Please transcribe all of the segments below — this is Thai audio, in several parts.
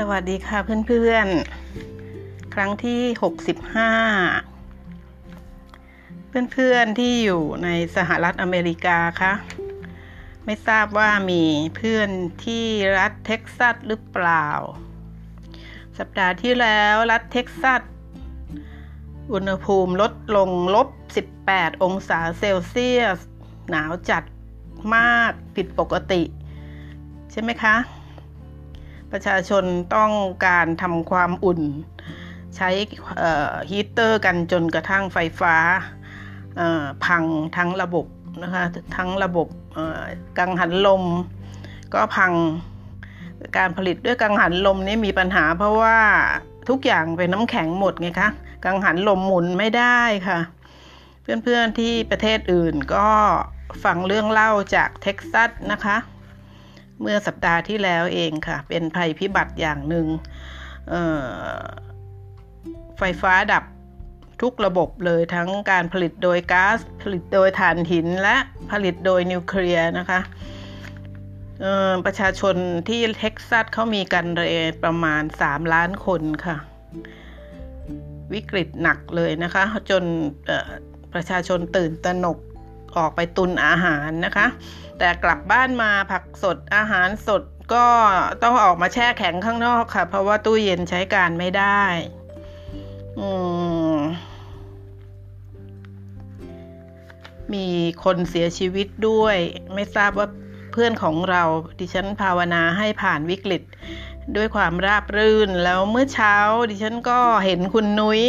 สวัสดีค่ะเพื่อนๆ ครั้งที่ 65 เพื่อนๆที่อยู่ในสหรัฐอเมริกาคะไม่ทราบว่ามีเพื่อนที่รัฐเท็กซัสหรือเปล่า สัปดาห์ที่แล้วรัฐเท็กซัส อุณหภูมิลดลงลบ 18 องศาเซลเซียส หนาวจัดมากผิดปกติ ใช่ไหมคะ ประชาชนต้องการทำความอุ่น ใช้ฮีเตอร์กันจนกระทั่งไฟฟ้าพังทั้งระบบนะคะทั้งระบบกังหันลม ก็พังการผลิตด้วยกังหันลมนี่มีปัญหา เพราะว่าทุกอย่างเป็นน้ำแข็งหมดไงคะกังหันลมหมุนไม่ได้ค่ะ เพื่อนๆที่ประเทศอื่นก็ฟังเรื่องเล่าจากเท็กซัสนะคะ เมื่อสัปดาห์ที่แล้วเองค่ะ เป็นภัยพิบัติอย่างหนึ่งไฟฟ้าดับทุกระบบเลยทั้งการผลิตโดยก๊าซผลิตโดยถ่านหินและผลิตโดยนิวเคลียร์นะคะประชาชนที่เท็กซัสเขามีกันเรประมาณ 3 ล้านคนค่ะ วิกฤตหนักเลยนะคะ จนประชาชนตื่นตระหนก ออกไปตุนอาหารนะคะ แต่กลับบ้านมาผักสดอาหารสดก็ต้องออกมาแช่แข็งข้างนอกค่ะ เพราะว่าตู้เย็นใช้การไม่ได้มีคนเสียชีวิตด้วย ไม่ทราบว่าเพื่อนของเรา ดิฉันภาวนาให้ผ่านวิกฤตด้วยความราบรื่น แล้วเมื่อเช้า ดิฉันก็เห็นคุณนุ้ย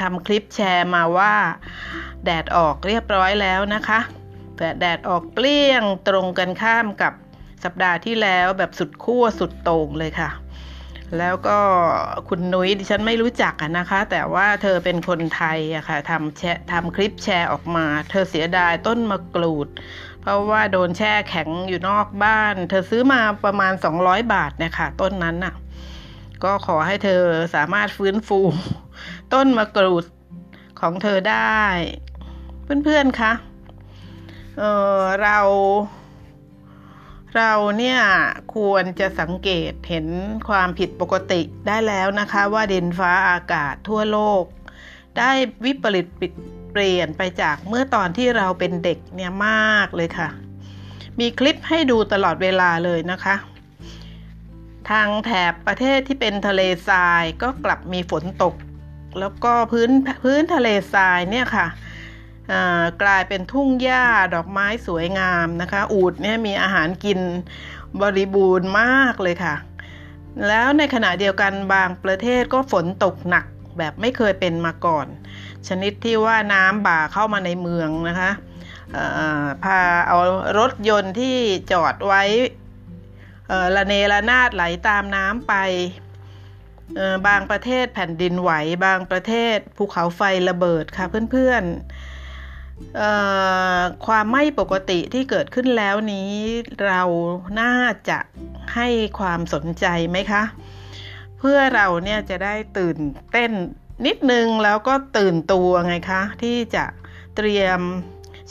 ทำคลิปแชร์มาว่า แดดออกเรียบร้อยแล้วนะคะแต่แดดออกเปลี่ยงตรงกันข้ามกับสัปดาห์ที่แล้วแบบสุดขั้วสุดโต่งเลยค่ะ แล้วก็คุณนุ้ยดิฉันไม่รู้จักนะคะ แต่ว่าเธอเป็นคนไทยอะค่ะทำแชทำคลิปแชร์ออกมา เธอเสียดายต้นมะกรูด เพราะว่าโดนแช่แข็งอยู่นอกบ้าน เธอซื้อมาประมาณ 200 บาทนะคะต้นนั้นน่ะ ก็ขอให้เธอสามารถฟื้นฟู ต้นมะกรูดของเธอได้ เพื่อนๆคะเออเรา เราเนี่ยควรจะสังเกตเห็นความผิดปกติได้แล้วนะคะว่าดินฟ้าอากาศทั่วโลก ได้วิปริตเปลี่ยนไปจากเมื่อตอนที่เราเป็นเด็กเนี่ยมากเลยค่ะ มีคลิปให้ดูตลอดเวลาเลยนะคะ ทางแถบประเทศที่เป็นทะเลทรายก็กลับมีฝนตก แล้วก็พื้นพื้นทะเลทรายเนี่ยค่ะกลายเป็นทุ่งหญ้าดอกไม้สวยงามนะคะ อูดเนี่ยมีอาหารกินบริบูรณ์มากเลยค่ะ แล้วในขณะเดียวกันบางประเทศก็ฝนตกหนักแบบไม่เคยเป็นมาก่อน ชนิดที่ว่าน้ำบ่าเข้ามาในเมืองนะคะพาเอารถยนต์ที่จอดไว้ละเนระนาดไหลตามน้ำไป บางประเทศแผ่นดินไหว บางประเทศภูเขาไฟระเบิดค่ะเพื่อนๆความไม่ปกติที่เกิดขึ้นแล้วนี้เราน่าจะให้ความสนใจไหมคะ เพื่อเราเนี่ยจะได้ตื่นเต้นนิดนึงแล้วก็ตื่นตัวไงคะ ที่จะเตรียม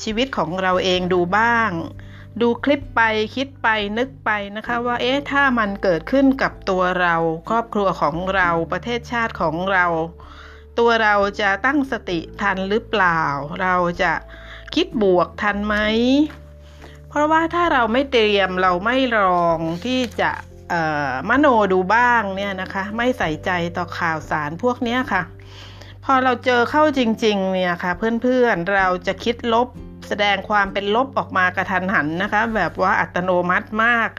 ชีวิตของเราเองดูบ้าง ดูคลิปไปคิดไปนึกไปนะคะว่าเอ๊ะถ้ามันเกิดขึ้นกับตัวเรา ครอบครัวของเราประเทศชาติของเรา ตัวเราจะตั้งสติทันหรือเปล่า เราจะคิดบวกทันไหมเพราะว่าถ้าเราไม่เตรียมเราไม่ลองที่จะมโนดูบ้างเนี่ยนะคะ ไม่ใส่ใจต่อข่าวสารพวกนี้ค่ะ พอเราเจอเข้าจริง ๆ เนี่ยค่ะ เพื่อนๆเราจะคิดลบ แสดงความเป็นลบออกมากระทันหันนะคะ แบบว่าอัตโนมัติมาก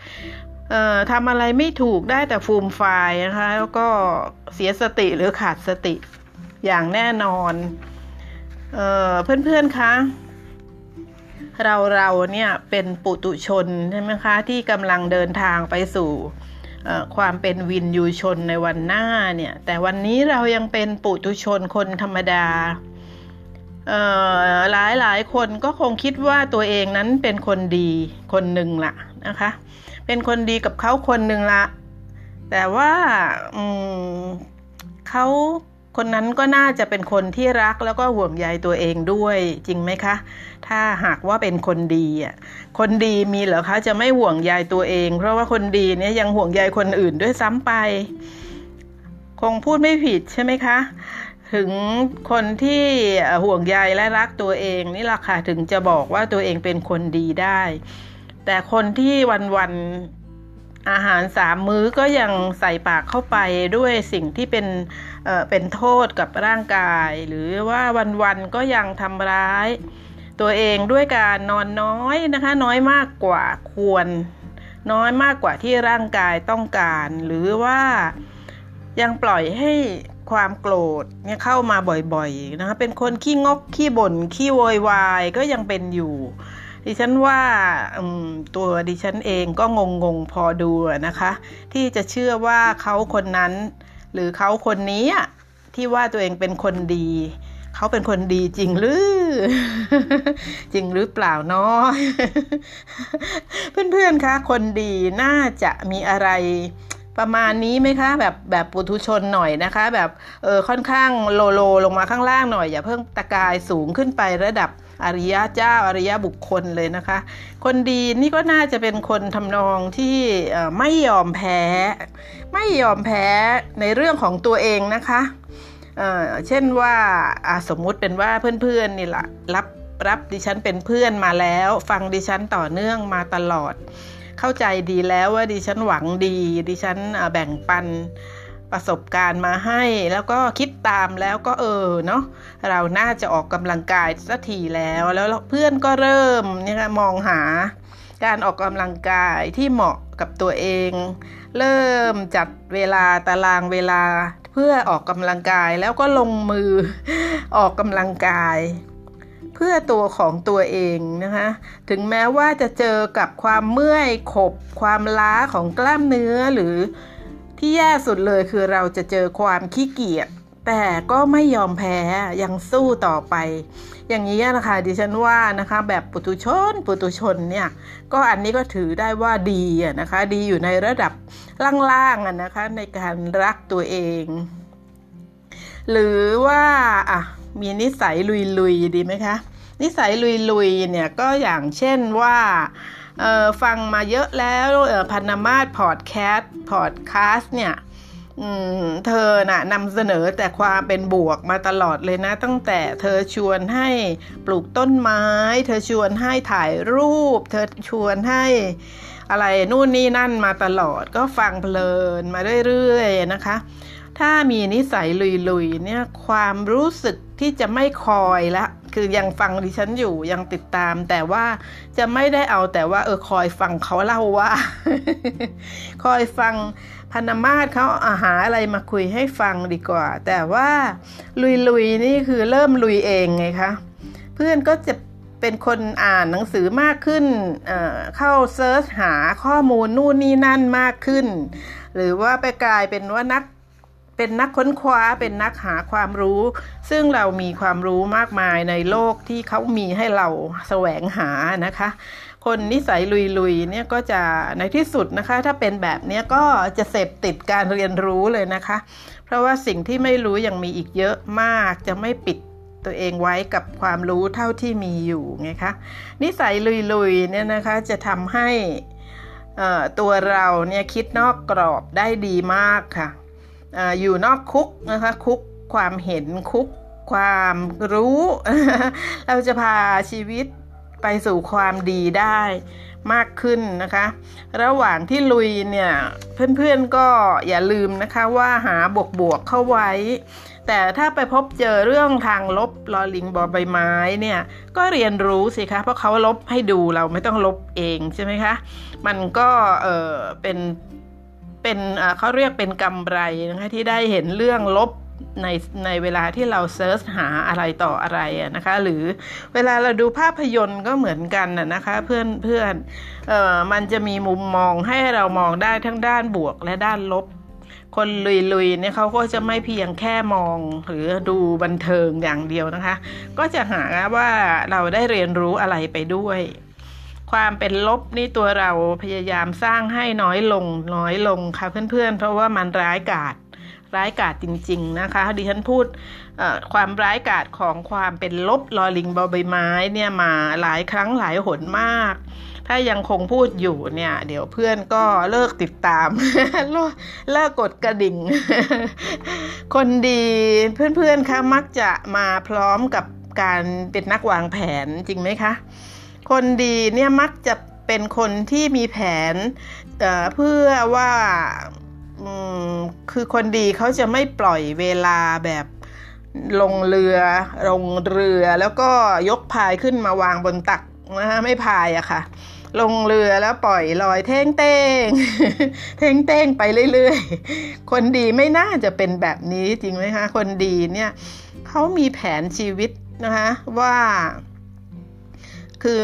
ทำอะไรไม่ถูกได้แต่ฟูมไฟนะคะ แล้วก็เสียสติหรือขาดสติอย่างแน่นอนเออเพื่อนๆคะเราเราเนี่ยเป็นปุตุชนใช่ไหมคะ ที่กำลังเดินทางไปสู่ความเป็นวินยูชนในวันหน้าเนี่ย แต่วันนี้เรายังเป็นปุตุชนคนธรรมดา หลายหลายคนก็คงคิดว่าตัวเองนั้นเป็นคนดีคนหนึ่งละนะคะ เป็นคนดีกับเขาคนหนึ่งละ แต่ว่าเขาคนนั้นก็น่าจะเป็นคนที่รักแล้วก็ห่วงใยตัวเองด้วยจริงไหมคะ ถ้าหากว่าเป็นคนดีอะคนดีมีเหรอคะจะไม่ห่วงใยตัวเอง เพราะว่าคนดีเนี่ยยังห่วงใยคนอื่นด้วยซ้ำไป คงพูดไม่ผิดใช่ไหมคะ ถึงคนที่ห่วงใยและรักตัวเองนี่แหละค่ะถึงจะบอกว่าตัวเองเป็นคนดีได้ แต่คนที่วันๆอาหารสามมื้อก็ยังใส่ปากเข้าไปด้วยสิ่งที่เป็นเเป็นโทษกับร่างกาย หรือว่าวันๆก็ยังทำร้าย ตัวเองด้วยการนอนน้อยนะคะ น้อยมากกว่าควร น้อยมากกว่าที่ร่างกายต้องการ หรือว่ายังปล่อยให้ ความโกรธเนี่ยเข้ามาบ่อยๆนะคะเป็นคนขี้งกขี้บ่นขี้โวยวายก็ยังเป็นอยู่ ดิฉันว่าตัวดิฉันเองก็งงๆพอดูนะคะ ที่จะเชื่อว่าเขาคนนั้น หรือเขาคนนี้ที่ว่าตัวเองเป็นคนดีเขาเป็นคนดีจริงหรือ จริงหรือเปล่าเนาะเพื่อนๆคะคนดีน่าจะมีอะไร ประมาณนี้ไหมคะ แบบแบบปุถุชนหน่อยนะคะ แบบเออค่อนข้างโลโลลงมาข้างล่างหน่อย อย่าเพิ่งตะกายสูงขึ้นไประดับอริยะเจ้าอริยะบุคคลเลยนะคะ คนดีนี่ก็น่าจะเป็นคนทำนองที่ไม่ยอมแพ้ ไม่ยอมแพ้ในเรื่องของตัวเองนะคะเเช่นว่าสมมุติเป็นว่าเพื่อนๆนี่แหละรับรับดิฉันเป็นเพื่อนมาแล้ว ฟังดิฉันต่อเนื่องมาตลอด เข้าใจดีแล้วว่าดิฉันหวังดี ดิฉันแบ่งปันประสบการณ์มาให้ แล้วก็คิดตามแล้วก็เออเนาะเราน่าจะออกกำลังกายสักทีแล้ว แล้วเพื่อนก็เริ่มนี่ยมองหาการออกกำลังกายที่เหมาะกับตัวเอง เริ่มจัดเวลาตารางเวลาเพื่อออกกำลังกายแล้วก็ลงมือออกกำลังกาย เพื่อตัวของตัวเองนะคะถึงแม้ว่าจะเจอกับความเมื่อยขบ ความล้าของกล้ามเนื้อหรือที่แย่สุดเลยคือเราจะเจอความขี้เกียจแต่ก็ไม่ยอมแพ้ยังสู้ต่อไป อย่างนี้นะคะดิฉันว่านะคะแบบปุตุชนปุตุชนเนี่ยก็อันนี้ก็ถือได้ว่าดีนะคะดีอยู่ในระดับล่างๆนะคะในการรักตัวเอง หรือว่าอะ มีนิสัยลุยๆดีไหมคะ นิสัยลุยๆเนี่ยก็อย่างเช่นว่าฟังมาเยอะแล้วพันมาศพอดแคสต์พอดคาสต์เนี่ยเธอน่ะนำเสนอแต่ความเป็นบวกมาตลอดเลยนะ ตั้งแต่เธอชวนให้ปลูกต้นไม้ เธอชวนให้ถ่ายรูป เธอชวนให้อะไรนู่นนี่นั่นมาตลอดก็ฟังเพลินมาเรื่อยๆนะคะ ถ้ามีนิสัยลุยๆเนี่ยความรู้สึก ที่จะไม่คอยละ คือยังฟังดิฉันอยู่ยังติดตาม แต่ว่าจะไม่ได้เอาแต่ว่า เออคอยฟังเขาเล่าว่า คอยฟังพันมาศเขาอาหาอะไรมาคุยให้ฟังดีกว่า แต่ว่าลุยๆนี่คือเริ่มลุยเองไงคะเพื่อนก็จะเป็นคนอ่านหนังสือมากขึ้นเเข้าเซิร์ชหาข้อมูลนู่นนี่นั่นมากขึ้น หรือว่าไปกลายเป็นว่านัก เป็นนักค้นคว้าเป็นนักหาความรู้ ซึ่งเรามีความรู้มากมายในโลกที่เขามีให้เราแสวงหานะคะ คนนิสัยลุยๆเนี่ยก็จะในที่สุดนะคะ ถ้าเป็นแบบนี้ก็จะเสพติดการเรียนรู้เลยนะคะ เพราะว่าสิ่งที่ไม่รู้ยังมีอีกเยอะมากจะไม่ปิดตัวเองไว้กับความรู้เท่าที่มีอยู่ไงคะนิสัยลุยๆเนี่ยนะคะจะทำให้ตัวเราเนี่ยคิดนอกกรอบได้ดีมากค่ะ อยู่นอกคุกนะคะคุกความเห็นคุกความรู้ เราจะพาชีวิตไปสู่ความดีได้มากขึ้นนะคะ ระหว่างที่ลุยเนี่ยเพื่อนๆก็อย่าลืมนะคะว่าหาบวกบวกเข้าไว้ แต่ถ้าไปพบเจอเรื่องทางลบลอลิงบอใบไม้เนี่ยก็เรียนรู้สิคะเพราะเขาลบให้ดูเราไม่ต้องลบเองใช่ไหมคะ มันก็เออเป็น เป็นเขาเรียกเป็นกำไรนะคะที่ได้เห็นเรื่องลบในในเวลาที่เราเซิร์ชหาอะไรต่ออะไรนะคะ หรือเวลาเราดูภาพยนตร์ก็เหมือนกันนะคะเพื่อนเพื่อนเอ่อมันจะมีมุมมองให้เรามองได้ทั้งด้านบวกและด้านลบ คนลุยๆเนี่ยเขาก็จะไม่เพียงแค่มองหรือดูบันเทิงอย่างเดียวนะคะ ก็จะหาว่าเราได้เรียนรู้อะไรไปด้วย ความเป็นลบนี่ตัวเราพยายามสร้างให้น้อยลงน้อยลงค่ะเพื่อนๆ เพราะว่ามันร้ายกาจร้ายกาจจริง ๆ นะคะดิฉันพูดความร้ายกาจของความเป็นลบลอลิงบอใบไม้เนี่ยมาหลายครั้งหลายหนมาก ถ้ายังคงพูดอยู่เนี่ย เดี๋ยวเพื่อนก็เลิกติดตาม เลิกกดกระดิ่ง คนดีเพื่อนๆคะมักจะมาพร้อมกับการเป็นนักวางแผนจริงไหมคะ คนดีเนี่ยมักจะเป็นคนที่มีแผนเเพื่อว่าคือคนดีเขาจะไม่ปล่อยเวลาแบบลงเรือลงเรือแล้วก็ยกพายขึ้นมาวางบนตักนะฮะไม่พายอะค่ะ ลงเรือแล้วปล่อยลอยเท่งเต้งเท่งเต้งไปเรื่อยๆ คนดีไม่น่าจะเป็นแบบนี้จริงไหมคะคนดีเนี่ยเขามีแผนชีวิตนะคะว่า คือ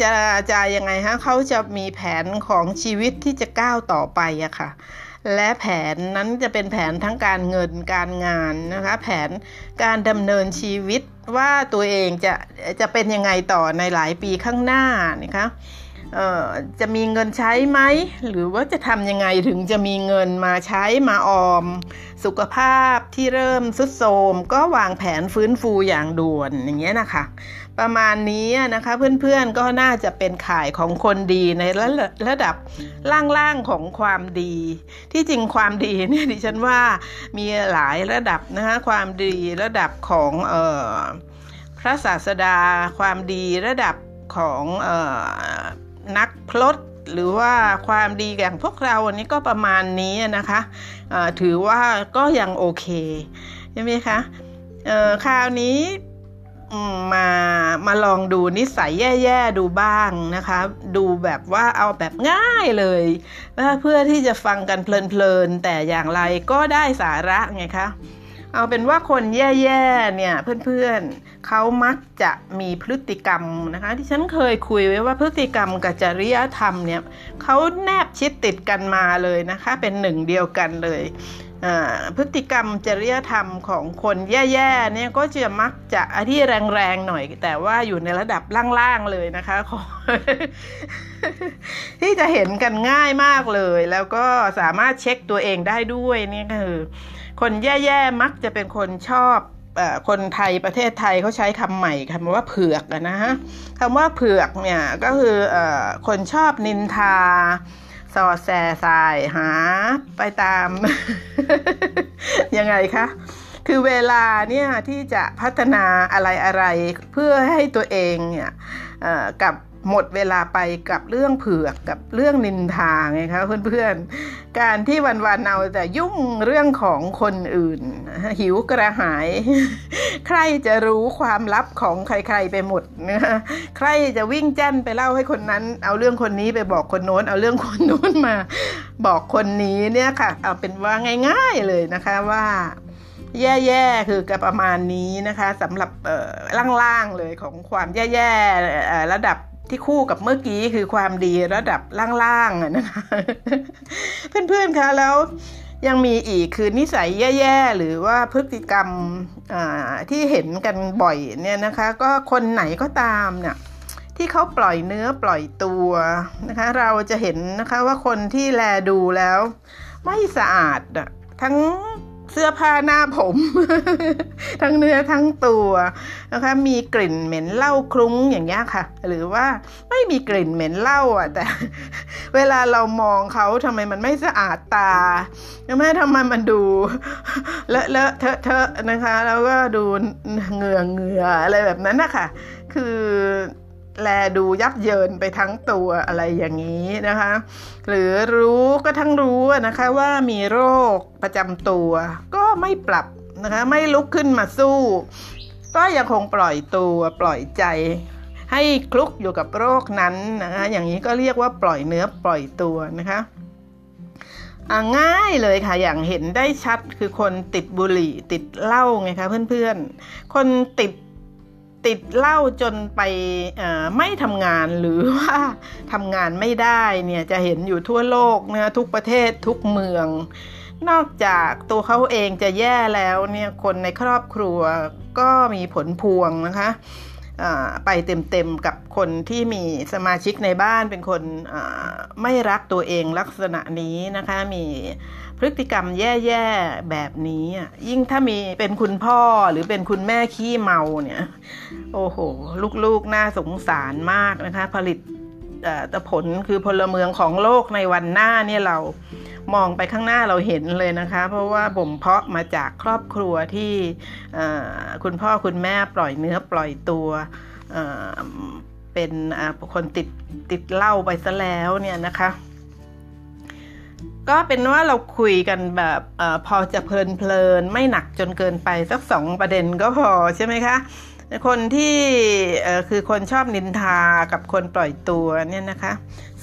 จะจะยังไงฮะเขาจะมีแผนของชีวิตที่จะก้าวต่อไปอะค่ะ และแผนนั้นจะเป็นแผนทั้งการเงินการงานนะคะ แผนการดำเนินชีวิตว่าตัวเองจะจะเป็นยังไงต่อในหลายปีข้างหน้านะคะ จะมีเงินใช้ไหม หรือว่าจะทำยังไงถึงจะมีเงินมาใช้มาออม สุขภาพที่เริ่มสุดโทมก็วางแผนฟื้นฟูอย่างด่วนอย่างเงี้ยนะคะ ประมาณนี้นะคะเพื่อนๆก็น่าจะเป็นข่ายของคนดีในระระดับล่างๆของความดี ที่จริงความดีเนี่ยดิฉันว่ามีหลายระดับนะคะความดีระดับของออพระศาสดาความดีระดับของออ นักพลดหรือว่าความดีอย่างพวกเราอันนี้ก็ประมาณนี้นะคะะถือว่าก็ยังโอเคใช่ไหมคะคราวนี้มามาลองดูนิสัยแย่ๆดูบ้างนะคะ ดูแบบว่าเอาแบบง่ายเลยเพื่อที่จะฟังกันเพลินๆแต่อย่างไรก็ได้สาระไงคะ เอาเป็นว่าคนแย่ๆเนี่ยเพื่อนๆเขามักจะมีพฤติกรรมนะคะ ที่ฉันเคยคุยไว้ว่าพฤติกรรมกับจริยธรรมเนี่ยเขาแนบชิดติดกันมาเลยนะคะ เป็นหนึ่งเดียวกันเลยพฤติกรรมจริยธรรมของคนแย่ๆเนี่ยก็จะมักจะที่แรงๆหน่อย แต่ว่าอยู่ในระดับล่างๆเลยนะคะที่จะเห็นกันง่ายมากเลย แล้วก็สามารถเช็คตัวเองได้ด้วยนี่คือ คนแย่ๆมักจะเป็นคนชอบคนไทยประเทศไทยเขาใช้คำใหม่คำว่าเผือกนะฮะคำว่าเผือกเนี่ยก็คืออคนชอบนินทาสอดแสสายหาไปตาม ยังไงคะ คือเวลาเนี่ยที่จะพัฒนาอะไรอะไรเพื่อให้ตัวเองเนี่ยกับ หมดเวลาไปกับเรื่องเผือกกับเรื่องนินทาไงคะเพื่อนๆ การที่วันๆเอาแต่ยุ่งเรื่องของคนอื่น หิวกระหาย ใครจะรู้ความลับของใครๆไปหมดนะใครจะวิ่งแจ้นไปเล่าให้คนนั้น เอาเรื่องคนนี้ไปบอกคนโน้น เอาเรื่องคนโน้นมาบอกคนนี้เนี่ยค่ะ เอาเป็นว่าง่าย ๆเลยนะคะว่าแย่ๆ คือกับประมาณนี้นะคะสำหรับล่างๆเลยของความแย่ๆระดับ ที่คู่กับเมื่อกี้คือความดีระดับล่างๆนะคะ เพื่อนๆคะแล้วยังมีอีกคือนิสัยแย่ๆ หรือว่าพฤติกรรมที่เห็นกันบ่อยเนี่ยนะคะ ก็คนไหนก็ตามเนี่ยที่เขาปล่อยเนื้อปล่อยตัวนะคะ เราจะเห็นนะคะว่าคนที่แลดูแล้ว ไม่สะอาดทั้ง เสื้อผ้าหน้าผม ทั้งเนื้อทั้งตัวนะคะ มีกลิ่นเหม็นเหล้าคลุ้งอย่างเงี้ยค่ะ หรือว่าไม่มีกลิ่นเหม็นเหล้าอะแต่ เวลาเรามองเขาทำไมมันไม่สะอาดตาทำไมทำไมมันดูเลอะเลอะเทอะเทอะนะคะ แล้วก็ดูเหงื่อเหงื่ออะไรแบบนั้นนะคะคือ แลดูยับเยินไปทั้งตัวอะไรอย่างนี้นะคะ หรือรู้ก็ทั้งรู้นะคะว่ามีโรคประจำตัว ก็ไม่ปรับนะคะไม่ลุกขึ้นมาสู้ ก็ยังคงปล่อยตัวปล่อยใจ ให้คลุกอยู่กับโรคนั้นนะคะอย่างนี้ก็เรียกว่าปล่อยเนื้อปล่อยตัวนะคะง่ายเลยค่ะอย่างเห็นได้ชัดคือคนติดบุหรี่ติดเหล้าไงคะเพื่อนๆ คนติด ติดเหล้าจนไปไม่ทำงานหรือว่าทำงานไม่ได้เนี่ยจะเห็นอยู่ทั่วโลกนะทุกประเทศทุกเมือง นอกจากตัวเขาเองจะแย่แล้วเนี่ยคนในครอบครัวก็มีผลพวงนะคะ ไปเต็มๆกับคนที่มีสมาชิกในบ้านเป็นคนไม่รักตัวเองลักษณะนี้นะคะ มีพฤติกรรมแย่ๆแบบนี้ ยิ่งถ้ามีเป็นคุณพ่อหรือเป็นคุณแม่ขี้เมาเนี่ย โอ้โห ลูกๆน่าสงสารมากนะคะ ผลิตแต่ผลคือพลเมืองของโลกในวันหน้าเนี่ยเรา มองไปข้างหน้าเราเห็นเลยนะคะ เพราะว่าบ่มเพาะมาจากครอบครัวที่คุณพ่อคุณแม่ปล่อยเนื้อปล่อยตัวเป็นคนติดติดเหล้าไปซะแล้วเนี่ยนะคะ ก็เป็นว่าเราคุยกันแบบอพอจะเพลินเพลินไม่หนักจนเกินไปสักสองประเด็นก็พอใช่ไหมคะ คนที่คือคนชอบนินทากับคนปล่อยตัวเนี่ยนะคะ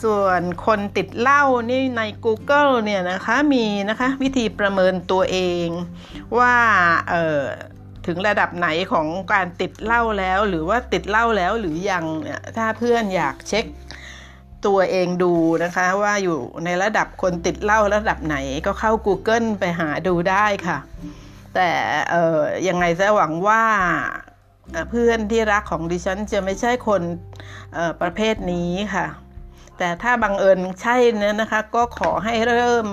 ส่วนคนติดเหล้านี่ใน Google เนี่ยนะคะมีนะคะวิธีประเมินตัวเองว่าถึงระดับไหนของการติดเหล้าแล้ว หรือว่าติดเหล้าแล้วหรือยังเนี่ยถ้าเพื่อนอยากเช็คตัวเองดูนะคะว่าอยู่ในระดับคนติดเหล้าระดับไหนก็เข้า Google ไปหาดูได้ค่ะ แต่ยังไงจะหวังว่า เพื่อนที่รักของดิฉันจะไม่ใช่คนประเภทนี้ค่ะ แต่ถ้าบังเอิญใช่เนี่ยนะคะ ก็ขอให้เริ่ม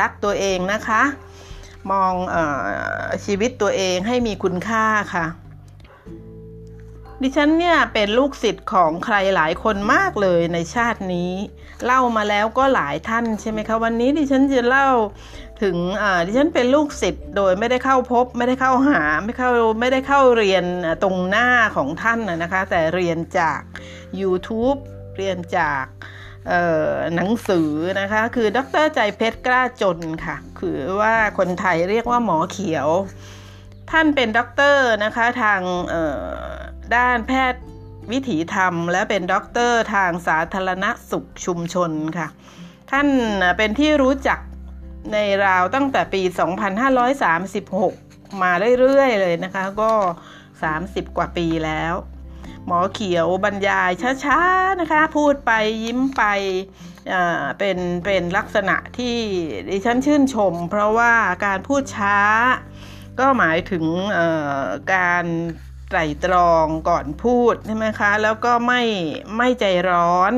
รักตัวเองนะคะ มองอชีวิตตัวเองให้มีคุณค่าค่ะ ดิฉันเนี่ยเป็นลูกศิษย์ของใครหลายคนมากเลยในชาตินี้ เล่ามาแล้วก็หลายท่านใช่ไหมคะ วันนี้ดิฉันจะเล่า ถึงดิฉันเป็นลูกศิษย์โดยไม่ได้เข้าพบ ไม่ได้เข้าหาไม่เข้าไม่ได้เข้าเรียนตรงหน้าของท่านนะคะ แต่เรียนจาก YouTube เรียนจากหนังสือนะคะ คือดร.ใจเพชรกล้าจนค่ะ คือว่าคนไทยเรียกว่าหมอเขียว ท่านเป็นด็อกเตอร์นะคะทางด้านแพทย์วิถีธรรม และเป็นด็อกเตอร์ทางสาธารณสุขชุมชนค่ะ ท่านเป็นที่รู้จัก ในราวตั้งแต่ปี 2536 มาเรื่อยๆเลยนะคะ ก็ 30 กว่าปีแล้ว หมอเขียวบรรยายช้าๆนะคะ พูดไปยิ้มไปเป็นเป็นลักษณะที่ดิฉันชื่นชม เพราะว่าการพูดช้าก็หมายถึงการ ไตรตรองก่อนพูดใช่ไหมคะ แล้วก็ไม่ไม่ใจร้อน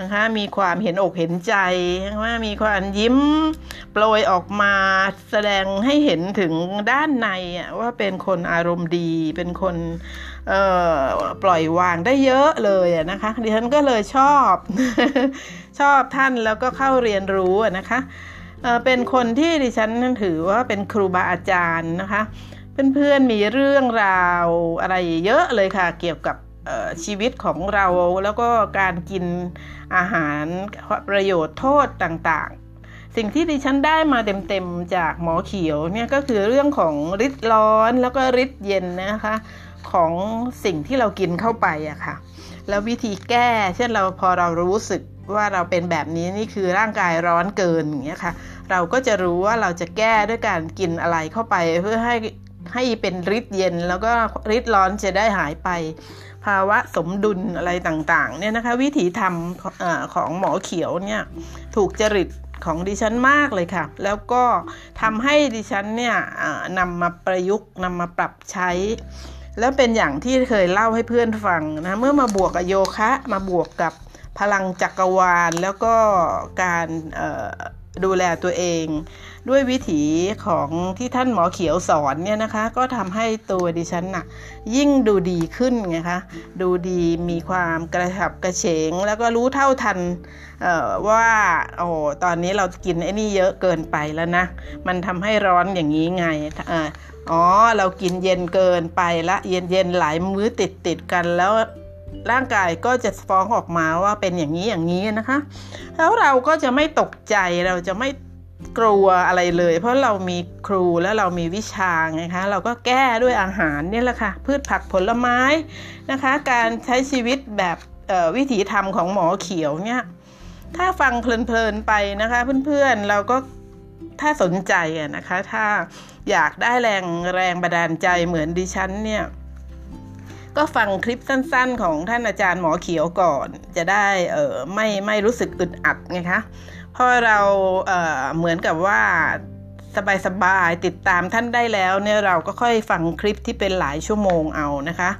นะคะมีความเห็นอกเห็นใจว่ามีความยิ้มโปรยออกมาแสดงให้เห็นถึงด้านในว่าเป็นคนอารมณ์ดี เป็นคนปล่อยวางได้เยอะเลยนะคะดิฉันก็เลยชอบชอบท่านแล้วก็เข้าเรียนรู้นะคะเป็นคนที่ดิฉันถือว่าเป็นครูบาอาจารย์นะคะ เพื่อนๆมีเรื่องราวอะไรเยอะเลยค่ะ เกี่ยวกับชีวิตของเราแล้วก็การกินอาหารประโยชน์โทษต่างๆ สิ่งที่ดิฉันได้มาเต็มๆจากหมอเขียวเนี่ยก็คือเรื่องของฤทธิ์ร้อนแล้วก็ฤทธิ์เย็นนะคะของสิ่งที่เรากินเข้าไปอะค่ะ แล้ววิธีแก้ เช่นเราพอเรารู้สึกว่าเราเป็นแบบนี้นี่คือร่างกายร้อนเกินอย่างเงี้ยค่ะ เราก็จะรู้ว่าเราจะแก้ด้วยการกินอะไรเข้าไปเพื่อให้ ให้เป็นฤทธิ์เย็นแล้วก็ฤทธิ์ร้อนจะได้หายไป ภาวะสมดุลอะไรต่างๆเนี่ยนะคะ วิถีทำอของหมอเขียวเนี่ยถูกจริตของดิฉันมากเลยค่ะ แล้วก็ทำให้ดิฉันเนี่ยนำมาประยุกต์นำมาปรับใช้ แล้วเป็นอย่างที่เคยเล่าให้เพื่อนฟังนะเมื่อมาบวกกับโยคะมาบวกกับพลังจักรวาลแล้วก็การดูแลตัวเอง ด้วยวิถีของที่ท่านหมอเขียวสอนเนี่ยนะคะ ก็ทำให้ตัวดิฉันนะ่ะยิ่งดูดีขึ้นไงคะดูดีมีความกระฉับกระเฉง แล้วก็รู้เท่าทันว่าโอ้ตอนนี้เรากินไอ้นี่เยอะเกินไปแล้วนะ มันทำให้ร้อนอย่างนี้ไงอ๋อเรากินเย็นเกินไปละเย็นเย็นหลายมื้อติดติดกันแล้วร่างกายก็จะฟ้องออกมาว่าเป็นอย่างนี้อย่างนี้นะคะ แล้วเราก็จะไม่ตกใจเราจะไม่ กลัวอะไรเลย เพราะเรามีครูแล้วเรามีวิชาไงคะเราก็แก้ด้วยอาหารนี่แหละค่ะพืชผักผลไม้นะคะ การใช้ชีวิตแบบวิถีธรรมของหมอเขียวเนี่ยถ้าฟังเพลินๆไปนะคะเพื่อนๆเราก็ถ้าสนใจนะคะ ถ้าอยากได้แรงแรงบันดาลใจเหมือนดิฉันเนี่ย ก็ฟังคลิปสั้นๆ ของท่านอาจารย์หมอเขียวก่อน จะได้เออไม่ไม่รู้สึกอึดอัดไงคะเพราะเราเออเหมือนกับว่าสบายๆติดตามท่านได้แล้วเนี่ยเราก็ค่อยฟังคลิปที่เป็นหลายชั่วโมงเอานะคะ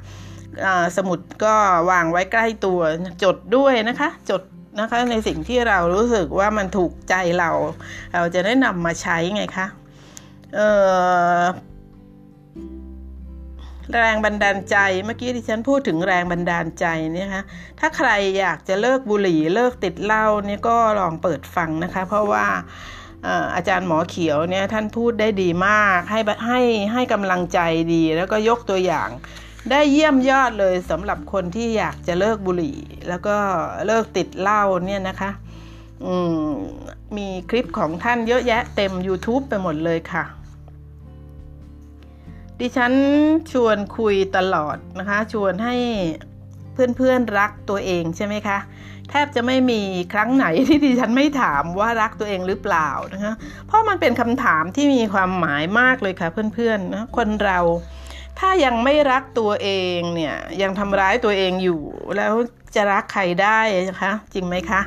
สมุดก็วางไว้ใกล้ตัวจดด้วยนะคะ จดนะคะในสิ่งที่เรารู้สึกว่ามันถูกใจเรา เราจะได้นำมาใช้ไงคะเออ แรงบันดาลใจเมื่อกี้ที่ฉันพูดถึงแรงบันดาลใจเนี่ยคะถ้าใครอยากจะเลิกบุหรี่เลิกติดเหล้านี่ก็ลองเปิดฟังนะคะ เพราะว่าอาจารย์หมอเขียวเนี่ยท่านพูดได้ดีมากให้ให้ให้กำลังใจดีแล้วก็ยกตัวอย่าง ได้เยี่ยมยอดเลยสำหรับคนที่อยากจะเลิกบุหรี่ แล้วก็เลิกติดเหล้าเนี่ยนะคะมีคลิปของท่านเยอะแยะเต็ม YouTube ไปหมดเลยค่ะ ดิฉันชวนคุยตลอดนะคะ ชวนให้เพื่อนๆรักตัวเองใช่ไหมคะ แทบจะไม่มีครั้งไหนที่ดิฉันไม่ถามว่ารักตัวเองหรือเปล่านะคะ เพราะมันเป็นคำถามที่มีความหมายมากเลยค่ะเพื่อนๆนะคนเราถ้ายังไม่รักตัวเองเนี่ยยังทำร้ายตัวเองอยู่แล้วจะรักใครได้นะคะจริงไหมคะ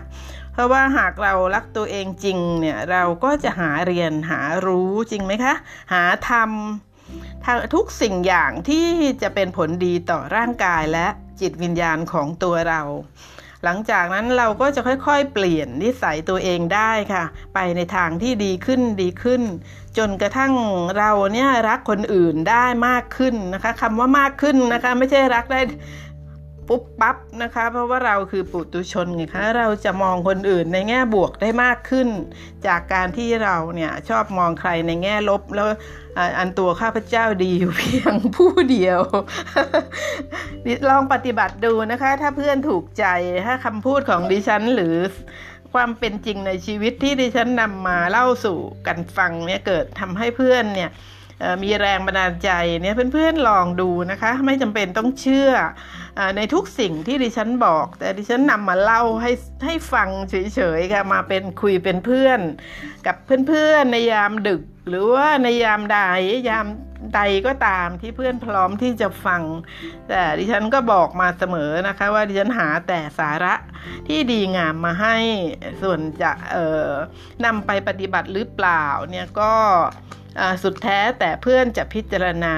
เพราะว่าหากเรารักตัวเองจริงเนี่ยเราก็จะหาเรียนหารู้จริงไหมคะ หาทำ ทุกสิ่งอย่างที่จะเป็นผลดีต่อร่างกายและจิตวิญญาณของตัวเรา หลังจากนั้นเราก็จะค่อยๆ เปลี่ยนนิสัยตัวเองได้ค่ะ ไปในทางที่ดีขึ้นดีขึ้น จนกระทั่งเราเนี่ยรักคนอื่นได้มากขึ้นนะคะคำว่ามากขึ้นนะคะ ไม่ใช่รักได้ ปุ๊บปั๊บนะคะ เพราะว่าเราคือปุตุชนไงคะเราจะมองคนอื่นในแง่บวกได้มากขึ้น จากการที่เราเนี่ยชอบมองใครในแง่ลบแล้วอันตัวข้าพเจ้าดีอยู่เพียงผู้เดียว ลองปฏิบัติดูนะคะ ถ้าเพื่อนถูกใจถ้าคำพูดของดิฉันหรือความเป็นจริงในชีวิตที่ดิฉันนำมาเล่าสู่กันฟังเนี่ยเกิดทำให้เพื่อนเนี่ย มีแรงบันดาลใจเนี่ยเพื่อนๆลองดูนะคะ ไม่จำเป็นต้องเชื่อในทุกสิ่งที่ดิฉันบอก แต่ดิฉันนำมาเล่าให้ให้ฟังเฉยๆค่ะมาเป็นคุยเป็นเพื่อน กับเพื่อนๆในยามดึก หรือว่าในยามใดยาม ใดก็ตามที่เพื่อนพร้อมที่จะฟัง แต่ดิฉันก็บอกมาเสมอนะคะ ว่าดิฉันหาแต่สาระที่ดีงามมาให้ส่วนจะเอ่อนำไปปฏิบัติหรือเปล่าเนี่ยก็สุดแท้แต่เพื่อนจะพิจารณา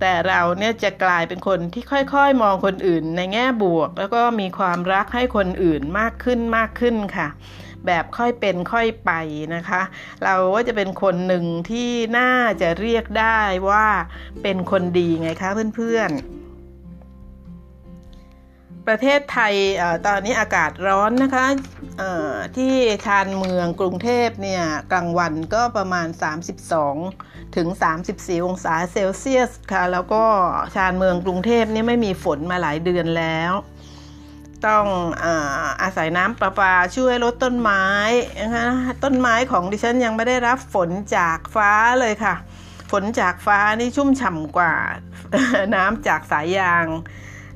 แต่เราเนี่ยจะกลายเป็นคนที่ค่อยๆ มองคนอื่นในแง่บวก แล้วก็มีความรักให้คนอื่นมากขึ้นมากขึ้นค่ะ แบบค่อยเป็นค่อยไปนะคะ เราก็จะเป็นคนหนึ่งที่น่าจะเรียกได้ว่าเป็นคนดีไงคะเพื่อนๆประเทศไทยอตอนนี้อากาศร้อนนะคะที่ชานเมืองกรุงเทพเนี่ยกลางวันก็ประมาณ 32 ถึง 34 องศาเซลเซียสค่ะ แล้วก็ชานเมืองกรุงเทพนี่ไม่มีฝนมาหลายเดือนแล้ว ต้องอาอาศัยน้ำประปาช่วยลดต้นไม้นะคะต้นไม้ของดิฉันยังไม่ได้รับฝนจากฟ้าเลยค่ะ ฝนจากฟ้านี่ชุ่มฉ่ำกว่าน้ำจากสายยาง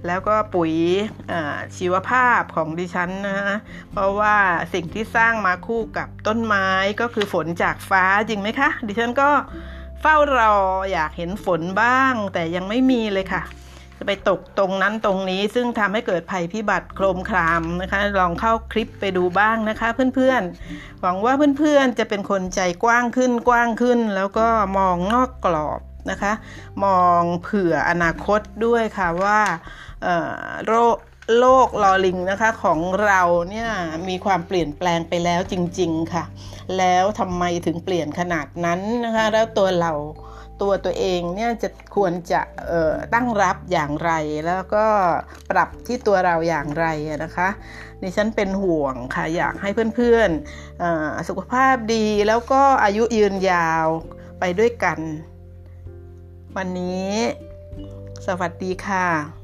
แล้วก็ปุ๋ยชีวภาพของดิฉันนะเพราะว่าสิ่งที่สร้างมาคู่กับต้นไม้ก็คือฝนจากฟ้าจริงไหมคะ ดิฉันก็เฝ้ารออยากเห็นฝนบ้าง แต่ยังไม่มีเลยค่ะ จะไปตกตรงนั้นตรงนี้ ซึ่งทำให้เกิดภัยพิบัติโครมครามนะคะ ลองเข้าคลิปไปดูบ้างนะคะ เพื่อนๆ หวังว่าเพื่อนๆจะเป็นคนใจกว้างขึ้นกว้างขึ้น แล้วก็มองนอกกรอบนะคะ มองเผื่ออนาคตด้วยค่ะว่าโรคโลกลอลิงนะคะของเราเนี่ยมีความเปลี่ยนแปลงไปแล้วจริง ๆค่ะ แล้วทำไมถึงเปลี่ยนขนาดนั้นนะคะ แล้วตัวเรา ตัวตัวเองเนี่ยจะควรจะตั้งรับอย่างไร แล้วก็ปรับที่ตัวเราอย่างไรนะคะดิฉันเป็นห่วงค่ะอยากให้เพื่อนๆสุขภาพดีแล้วก็อายุยืนยาวไปด้วยกัน วันนี้ สวัสดีค่ะ